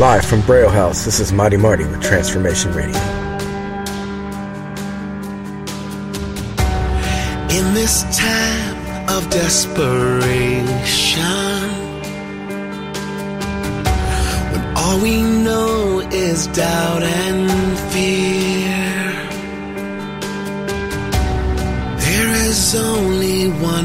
Live from Braille House, this is Mighty Marty with Transformation Radio. In this time of desperation, when all we know is doubt and fear, there is only one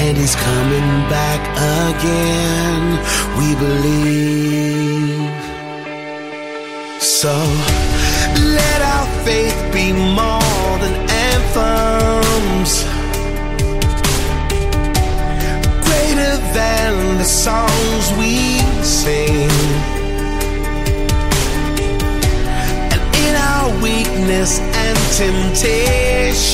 And He's coming back again. We believe. So let our faith be more than anthems, greater than the songs we sing. And in our weakness and temptations,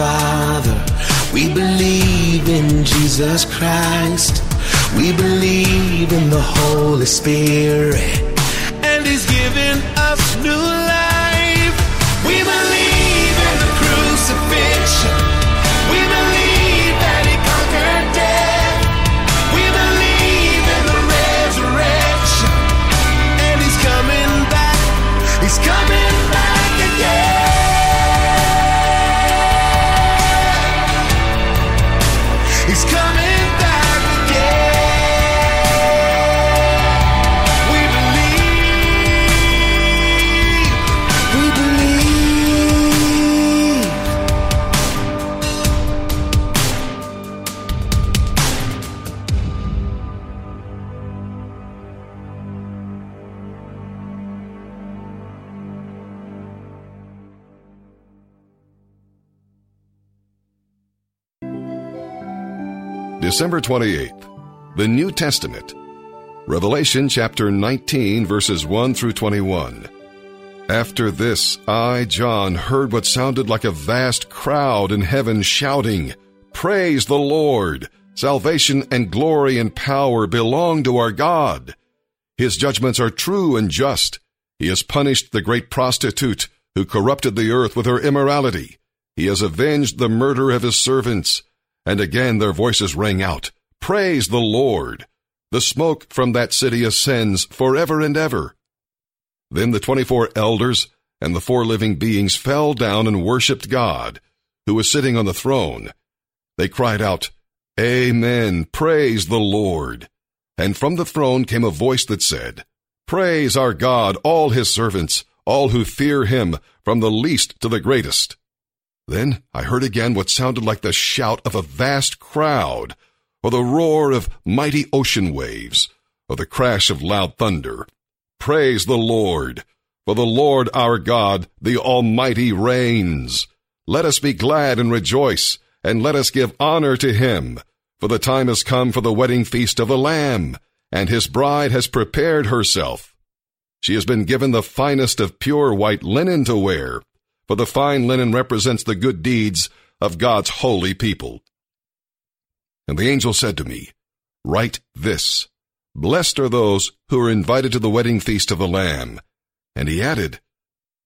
Father. We believe in Jesus Christ. We believe in the Holy Spirit. December 28th, the New Testament. Revelation chapter 19, verses 1 through 21. After this, I, John, heard what sounded like a vast crowd in heaven shouting, Praise the Lord! Salvation and glory and power belong to our God. His judgments are true and just. He has punished the great prostitute who corrupted the earth with her immorality. He has avenged the murder of his servants. And again their voices rang out, Praise the Lord! The smoke from that city ascends forever and ever. Then the twenty-four elders and the four living beings fell down and worshipped God, who was sitting on the throne. They cried out, Amen, praise the Lord. And from the throne came a voice that said, Praise our God, all his servants, all who fear him, from the least to the greatest. Then I heard again what sounded like the shout of a vast crowd, or the roar of mighty ocean waves, or the crash of loud thunder. Praise the Lord, for the Lord our God, the Almighty, reigns. Let us be glad and rejoice, and let us give honor to him, for the time has come for the wedding feast of the Lamb, and his bride has prepared herself. She has been given the finest of pure white linen to wear, for the fine linen represents the good deeds of God's holy people. And the angel said to me, Write this Blessed are those who are invited to the wedding feast of the Lamb. And he added,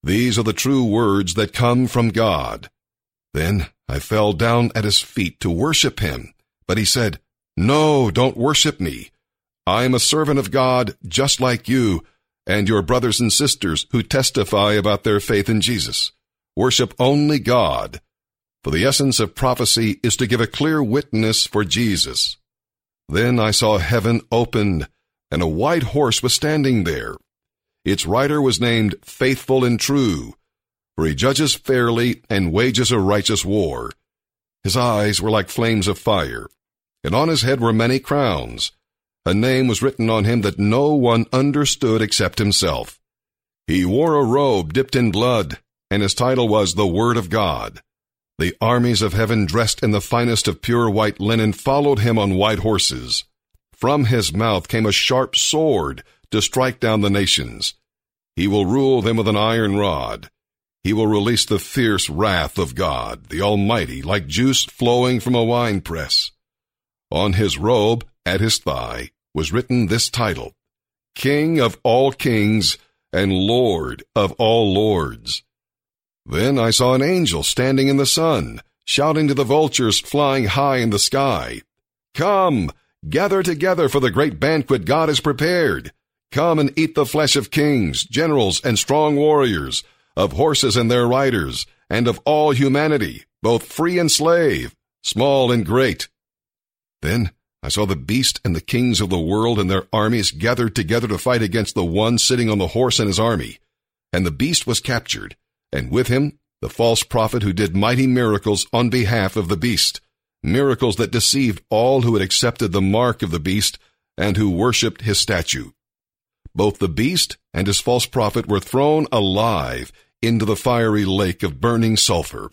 These are the true words that come from God. Then I fell down at his feet to worship him. But he said, No, don't worship me. I am a servant of God just like you and your brothers and sisters who testify about their faith in Jesus. Worship only God. For the essence of prophecy is to give a clear witness for Jesus. Then I saw heaven opened, and a white horse was standing there. Its rider was named Faithful and True, for he judges fairly and wages a righteous war. His eyes were like flames of fire, and on his head were many crowns. A name was written on him that no one understood except himself. He wore a robe dipped in blood, and his title was the Word of God. The armies of heaven, dressed in the finest of pure white linen, followed him on white horses. From his mouth came a sharp sword to strike down the nations. He will rule them with an iron rod. He will release the fierce wrath of God, the Almighty, like juice flowing from a winepress. On his robe, at his thigh, was written this title King of all kings and Lord of all lords. Then I saw an angel standing in the sun, shouting to the vultures flying high in the sky, Come, gather together for the great banquet God has prepared. Come and eat the flesh of kings, generals, and strong warriors, of horses and their riders, and of all humanity, both free and slave, small and great. Then I saw the beast and the kings of the world and their armies gathered together to fight against the one sitting on the horse and his army. And the beast was captured and with him the false prophet who did mighty miracles on behalf of the beast, miracles that deceived all who had accepted the mark of the beast and who worshipped his statue. Both the beast and his false prophet were thrown alive into the fiery lake of burning sulfur.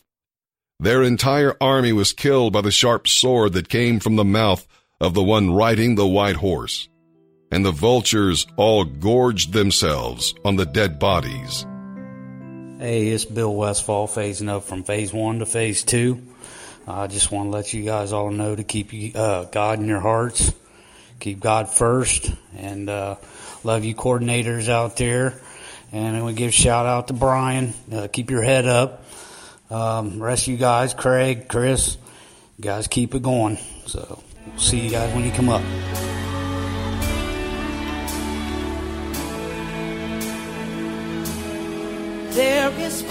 Their entire army was killed by the sharp sword that came from the mouth of the one riding the white horse. And the vultures all gorged themselves on the dead bodies. Hey, it's Bill Westfall phasing up from phase one to phase two. I just want to let you guys all know to keep you, uh, God in your hearts. Keep God first and, uh, love you coordinators out there. And we give shout out to Brian. Uh, keep your head up. Um, rest you guys, Craig, Chris, guys keep it going. So we'll see you guys when you come up.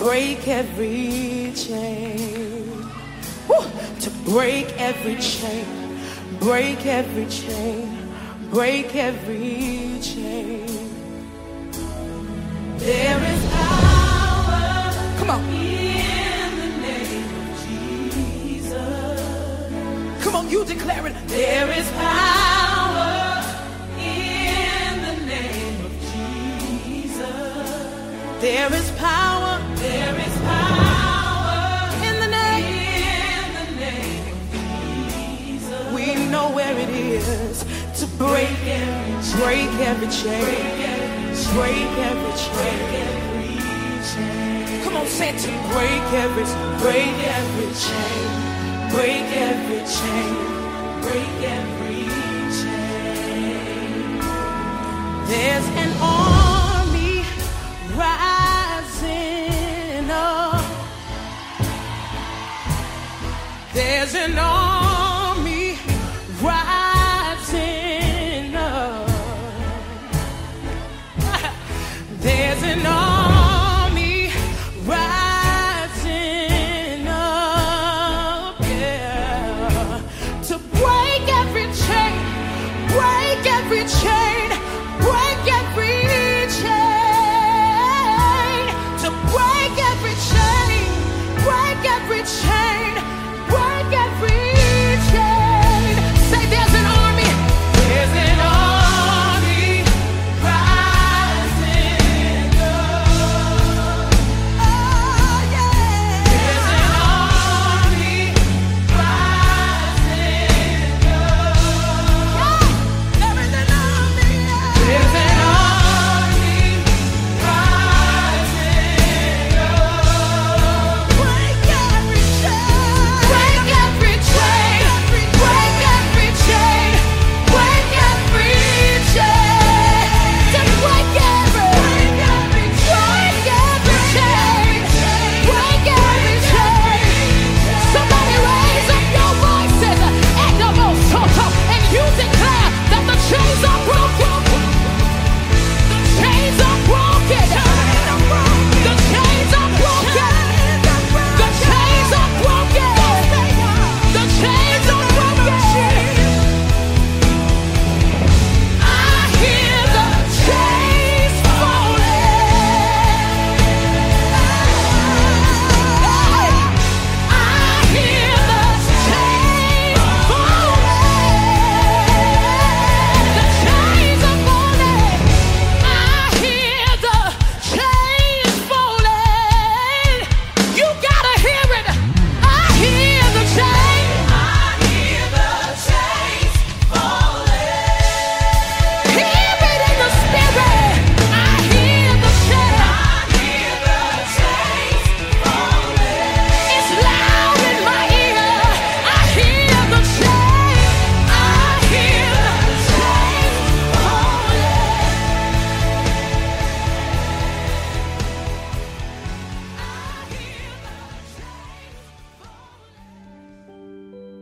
break every chain. Woo! To break every chain, break every chain, break every chain. There is power. Come on. In the name of Jesus. Come on, you declare it. There is power in the name of Jesus. There is power. Break every chain. break every chain. Break every chain. Come on, say to break every break every chain. Break every chain. Break every chain. There's an army rising up. There's an army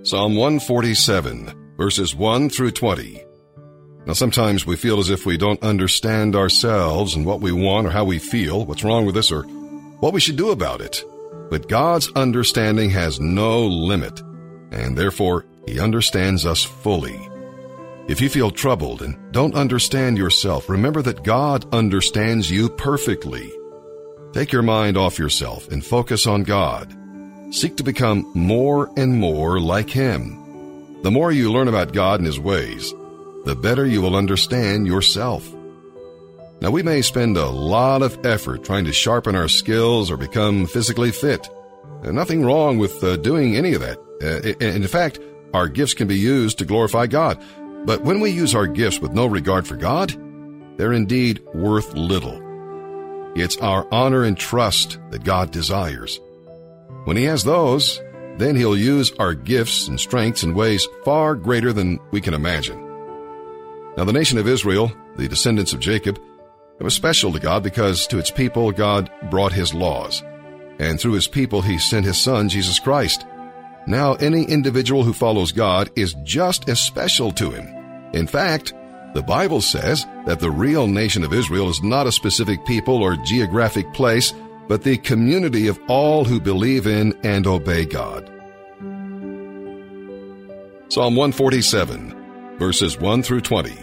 Psalm 147, verses 1 through 20. Now, sometimes we feel as if we don't understand ourselves and what we want or how we feel, what's wrong with us, or what we should do about it. But God's understanding has no limit, and therefore He understands us fully. If you feel troubled and don't understand yourself, remember that God understands you perfectly. Take your mind off yourself and focus on God. Seek to become more and more like Him. The more you learn about God and His ways, the better you will understand yourself. Now, we may spend a lot of effort trying to sharpen our skills or become physically fit. Nothing wrong with uh, doing any of that. Uh, in fact, our gifts can be used to glorify God. But when we use our gifts with no regard for God, they're indeed worth little. It's our honor and trust that God desires. When He has those, then He'll use our gifts and strengths in ways far greater than we can imagine. Now, the nation of Israel, the descendants of Jacob, it was special to God because to its people God brought His laws, and through His people He sent His Son, Jesus Christ. Now, any individual who follows God is just as special to Him. In fact, the Bible says that the real nation of Israel is not a specific people or geographic place, but the community of all who believe in and obey God. Psalm 147, verses 1 through 20.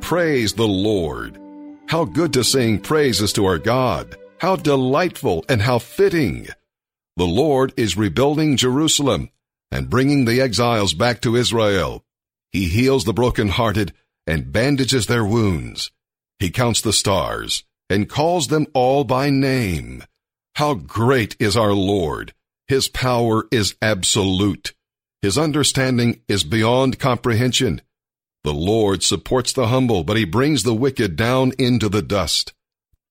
Praise the Lord. How good to sing praises to our God. How delightful and how fitting. The Lord is rebuilding Jerusalem and bringing the exiles back to Israel. He heals the brokenhearted and bandages their wounds. He counts the stars and calls them all by name. How great is our Lord! His power is absolute. His understanding is beyond comprehension. The Lord supports the humble, but he brings the wicked down into the dust.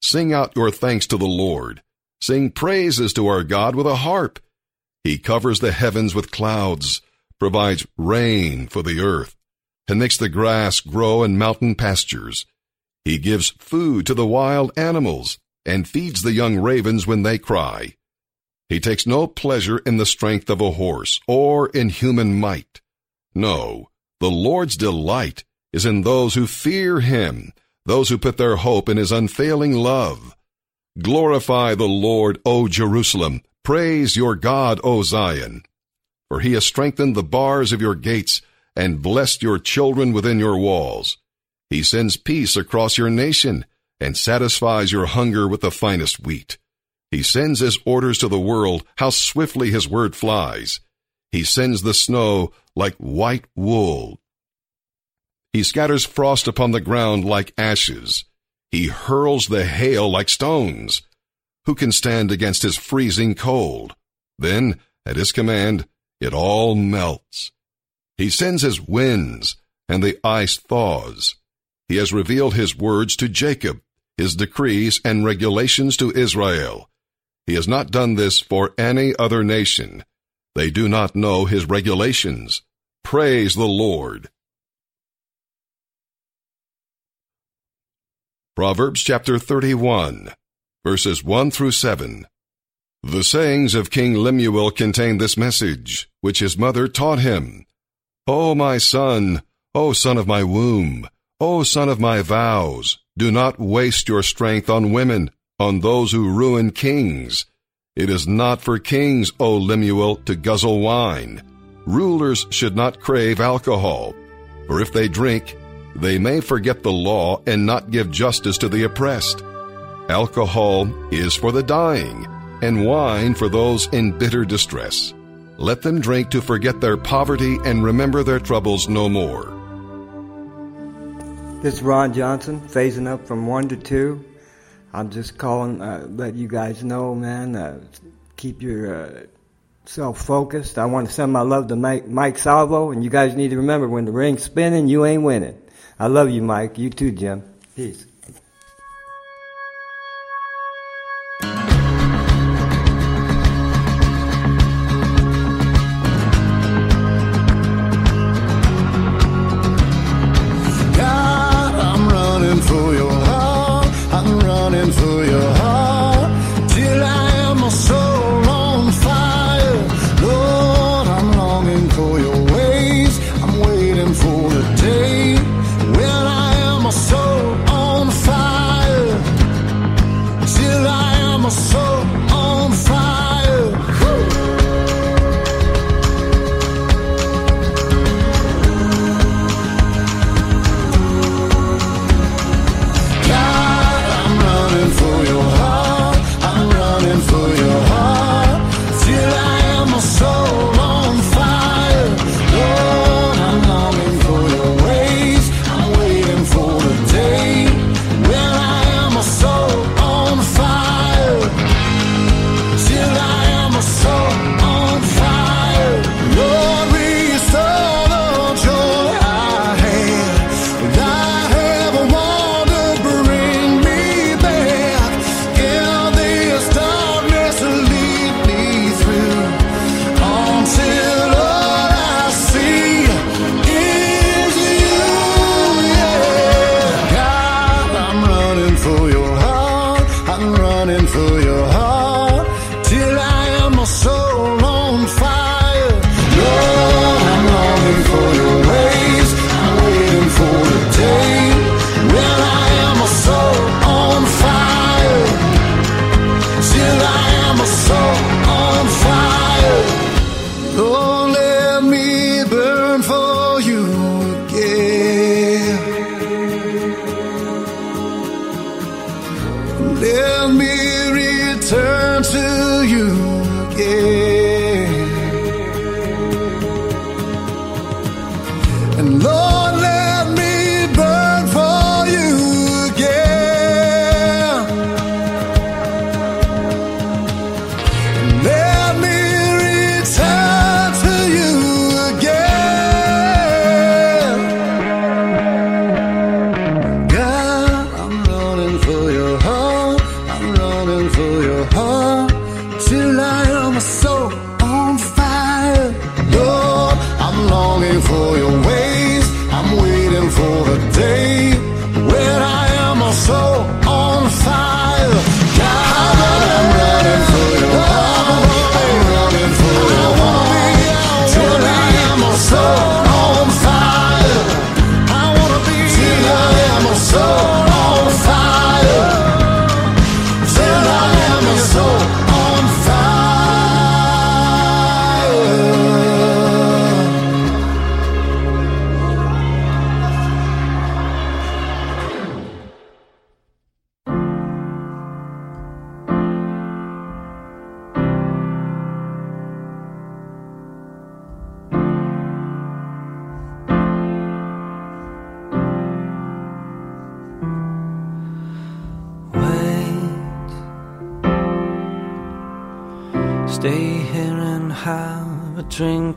Sing out your thanks to the Lord. Sing praises to our God with a harp. He covers the heavens with clouds, provides rain for the earth, and makes the grass grow in mountain pastures. He gives food to the wild animals and feeds the young ravens when they cry. He takes no pleasure in the strength of a horse or in human might. No, the Lord's delight is in those who fear him, those who put their hope in his unfailing love. Glorify the Lord, O Jerusalem. Praise your God, O Zion. For he has strengthened the bars of your gates and blessed your children within your walls. He sends peace across your nation and satisfies your hunger with the finest wheat. He sends his orders to the world, how swiftly his word flies. He sends the snow like white wool. He scatters frost upon the ground like ashes. He hurls the hail like stones. Who can stand against his freezing cold? Then, at his command, it all melts. He sends his winds, and the ice thaws. He has revealed his words to Jacob, his decrees and regulations to Israel. He has not done this for any other nation. They do not know his regulations. Praise the Lord. Proverbs chapter 31, verses 1 through 7. The sayings of King Lemuel contain this message, which his mother taught him. O my son, O son of my womb, O son of my vows, do not waste your strength on women, on those who ruin kings. It is not for kings, O Lemuel, to guzzle wine. Rulers should not crave alcohol, for if they drink, they may forget the law and not give justice to the oppressed. Alcohol is for the dying, and wine for those in bitter distress. Let them drink to forget their poverty and remember their troubles no more. This is Ron Johnson, phasing up from one to two. I'm just calling, uh, let you guys know, man. Uh, keep your uh, self focused. I want to send my love to Mike, Mike Salvo, and you guys need to remember when the ring's spinning, you ain't winning. I love you, Mike. You too, Jim. Peace.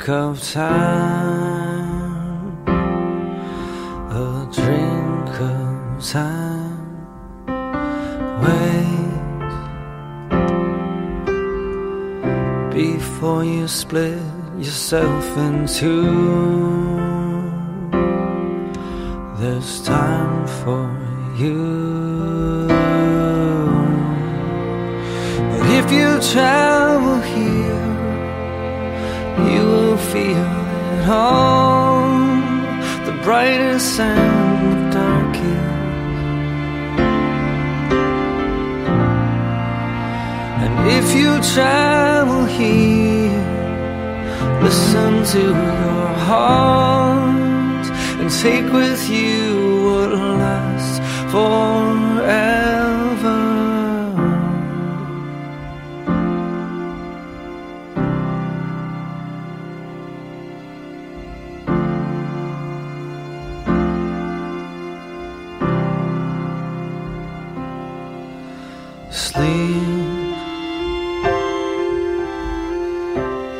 Of time. A drink of time. Wait before you split yourself in two. There's time for you. But if you travel here, you feel it all. The brightest and the darkest. And if you travel here, listen to your heart and take with you what lasts forever.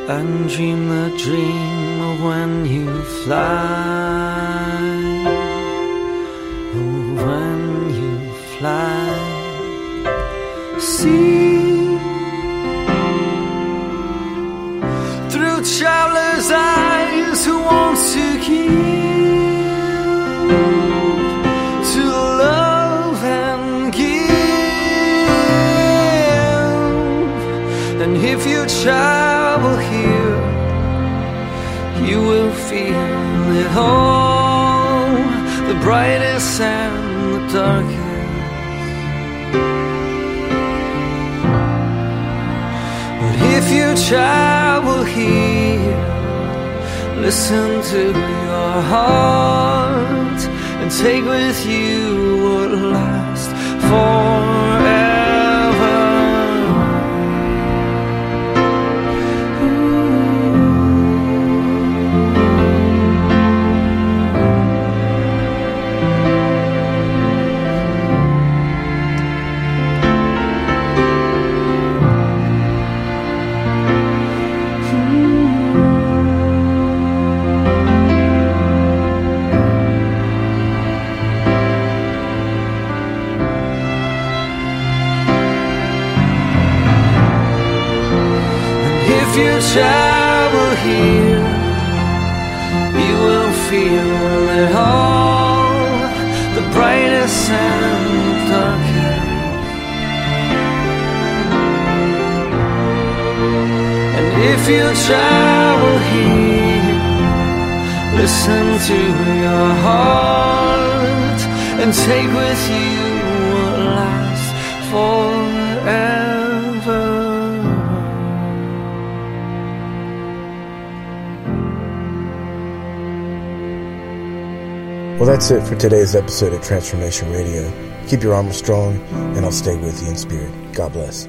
And dream the dream of when you fly. Oh, when you fly. See through traveler's eyes who wants to give, you travel here, you will feel it all the brightest and the darkest. But if you travel here, listen to your heart and take with you what lasts forever. If you travel here, you will feel it all the brightest and darkest. And if you travel here, listen to your heart and take with you what lasts forever. Well, that's it for today's episode of Transformation Radio. Keep your armor strong, and I'll stay with you in spirit. God bless.